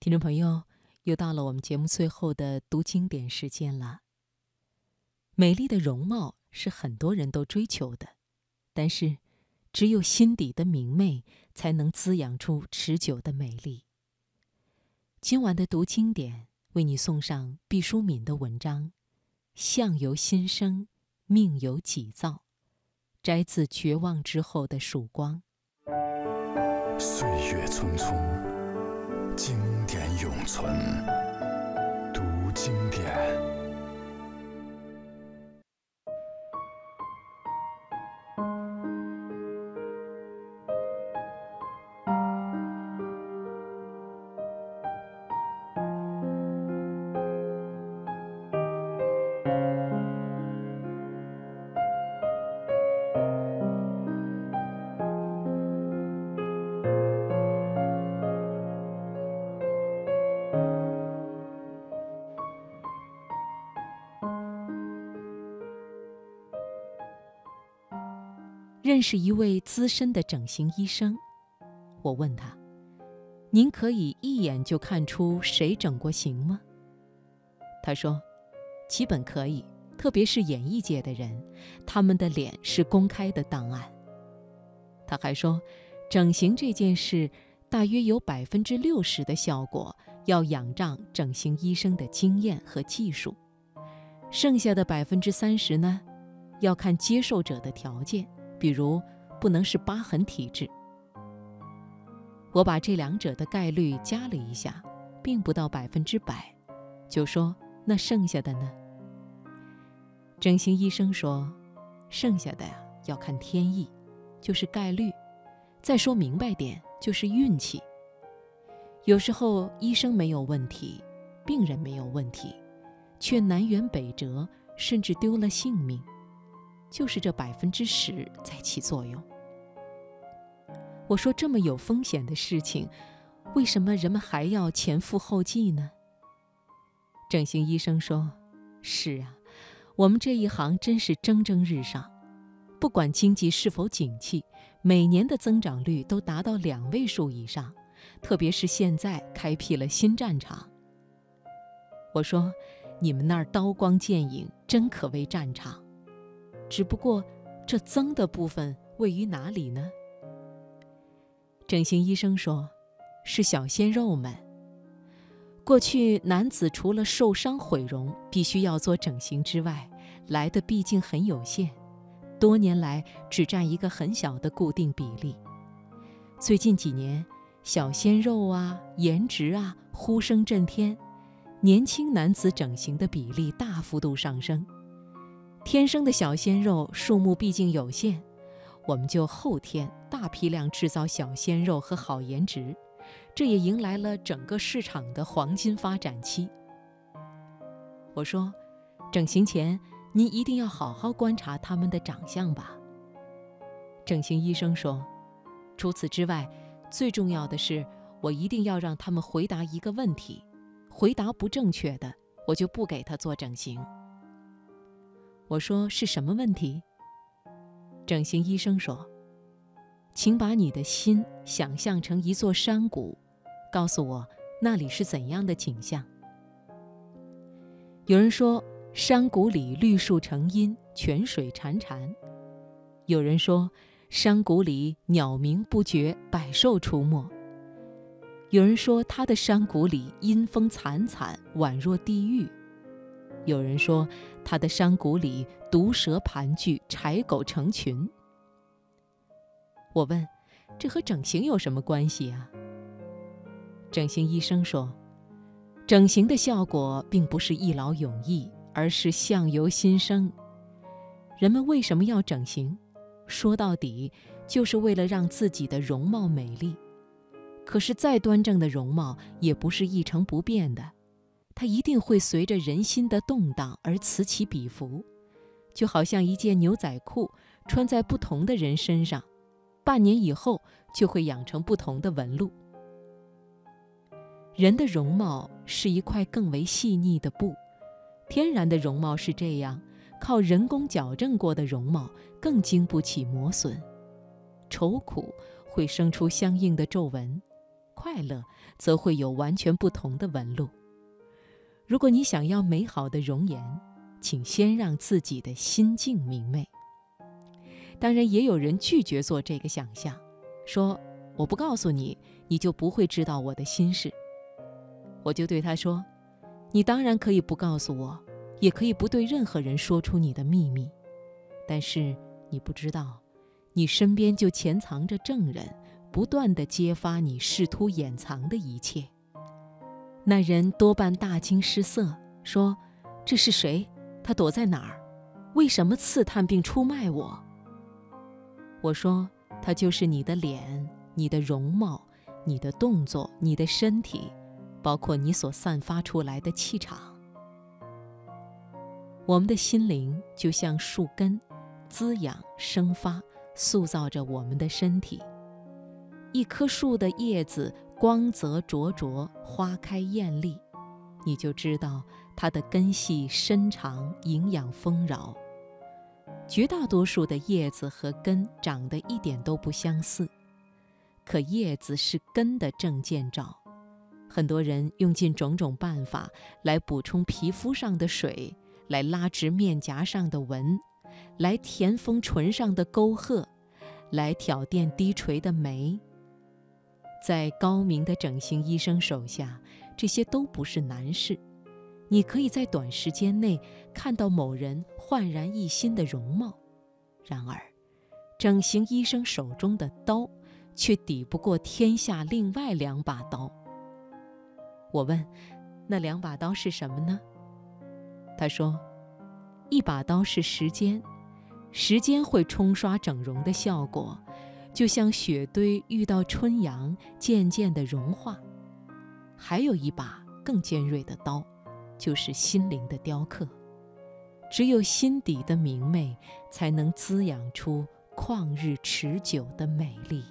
听众朋友，又到了我们节目最后的读经典时间了。美丽的容貌是很多人都追求的，但是，只有心底的明媚，才能滋养出持久的美丽。今晚的读经典为你送上毕淑敏的文章《相由心生，命由己造》，摘自《绝望之后的曙光》。岁月匆匆。存，读经典。认识一位资深的整形医生，我问他：“您可以一眼就看出谁整过形吗？”他说：“基本可以，特别是演艺界的人，他们的脸是公开的档案。”他还说：“整形这件事，大约有百分之六十的效果要仰仗整形医生的经验和技术，剩下的百分之三十呢，要看接受者的条件。”比如，不能是疤痕体质。我把这两者的概率加了一下，并不到百分之百，就说那剩下的呢？整形医生说，剩下的呀要看天意，就是概率。再说明白点，就是运气。有时候医生没有问题，病人没有问题，却南辕北辙，甚至丢了性命。就是这百分之十在起作用。我说这么有风险的事情，为什么人们还要前赴后继呢？整形医生说：“是啊，我们这一行真是蒸蒸日上，不管经济是否景气，每年的增长率都达到两位数以上，特别是现在开辟了新战场。”我说：“你们那儿刀光剑影，真可谓战场。”只不过，这增的部分位于哪里呢？整形医生说，是小鲜肉们。过去男子除了受伤毁容必须要做整形之外，来的毕竟很有限，多年来只占一个很小的固定比例。最近几年，小鲜肉啊、颜值啊呼声震天，年轻男子整形的比例大幅度上升。天生的小鲜肉数目毕竟有限，我们就后天大批量制造小鲜肉和好颜值，这也迎来了整个市场的黄金发展期。我说，整形前您一定要好好观察他们的长相吧。整形医生说，除此之外，最重要的是我一定要让他们回答一个问题，回答不正确的，我就不给他做整形。我说是什么问题？整形医生说：“请把你的心想象成一座山谷，告诉我那里是怎样的景象。”有人说山谷里绿树成荫，泉水潺潺；有人说山谷里鸟鸣不绝，百兽出没；有人说他的山谷里阴风惨惨，宛若地狱。有人说，他的山谷里毒蛇盘踞，豺狗成群。我问：“这和整形有什么关系啊？”整形医生说：“整形的效果并不是一劳永逸，而是相由心生。人们为什么要整形？说到底，就是为了让自己的容貌美丽。可是再端正的容貌，也不是一成不变的。”它一定会随着人心的动荡而此起彼伏，就好像一件牛仔裤穿在不同的人身上，半年以后就会养成不同的纹路。人的容貌是一块更为细腻的布，天然的容貌是这样，靠人工矫正过的容貌更经不起磨损，愁苦会生出相应的皱纹。快乐，则会有完全不同的纹路。如果你想要美好的容颜，请先让自己的心境明媚。当然，也有人拒绝做这个想象，说：“我不告诉你，你就不会知道我的心事。”我就对他说：“你当然可以不告诉我，也可以不对任何人说出你的秘密，但是你不知道，你身边就潜藏着证人，不断地揭发你试图掩藏的一切。”那人多半大惊失色，说：“这是谁？他躲在哪儿？为什么刺探并出卖我？”我说：“他就是你的脸、你的容貌、你的动作、你的身体，包括你所散发出来的气场。我们的心灵就像树根，滋养、生发、塑造着我们的身体。一棵树的叶子。”光泽灼灼，花开艳丽，你就知道它的根系深长，营养丰饶。绝大多数的叶子和根长得一点都不相似，可叶子是根的正见照。很多人用尽种种办法来补充皮肤上的水，来拉直面颊上的纹，来填丰唇上的沟壑，来挑垫低垂的眉。在高明的整形医生手下，这些都不是难事。你可以在短时间内看到某人焕然一新的容貌。然而，整形医生手中的刀却抵不过天下另外两把刀。我问：“那两把刀是什么呢？”他说：“一把刀是时间，时间会冲刷整容的效果。”就像雪堆遇到春阳，渐渐地融化。还有一把更尖锐的刀，就是心灵的雕刻。只有心底的明媚，才能滋养出旷日持久的美丽。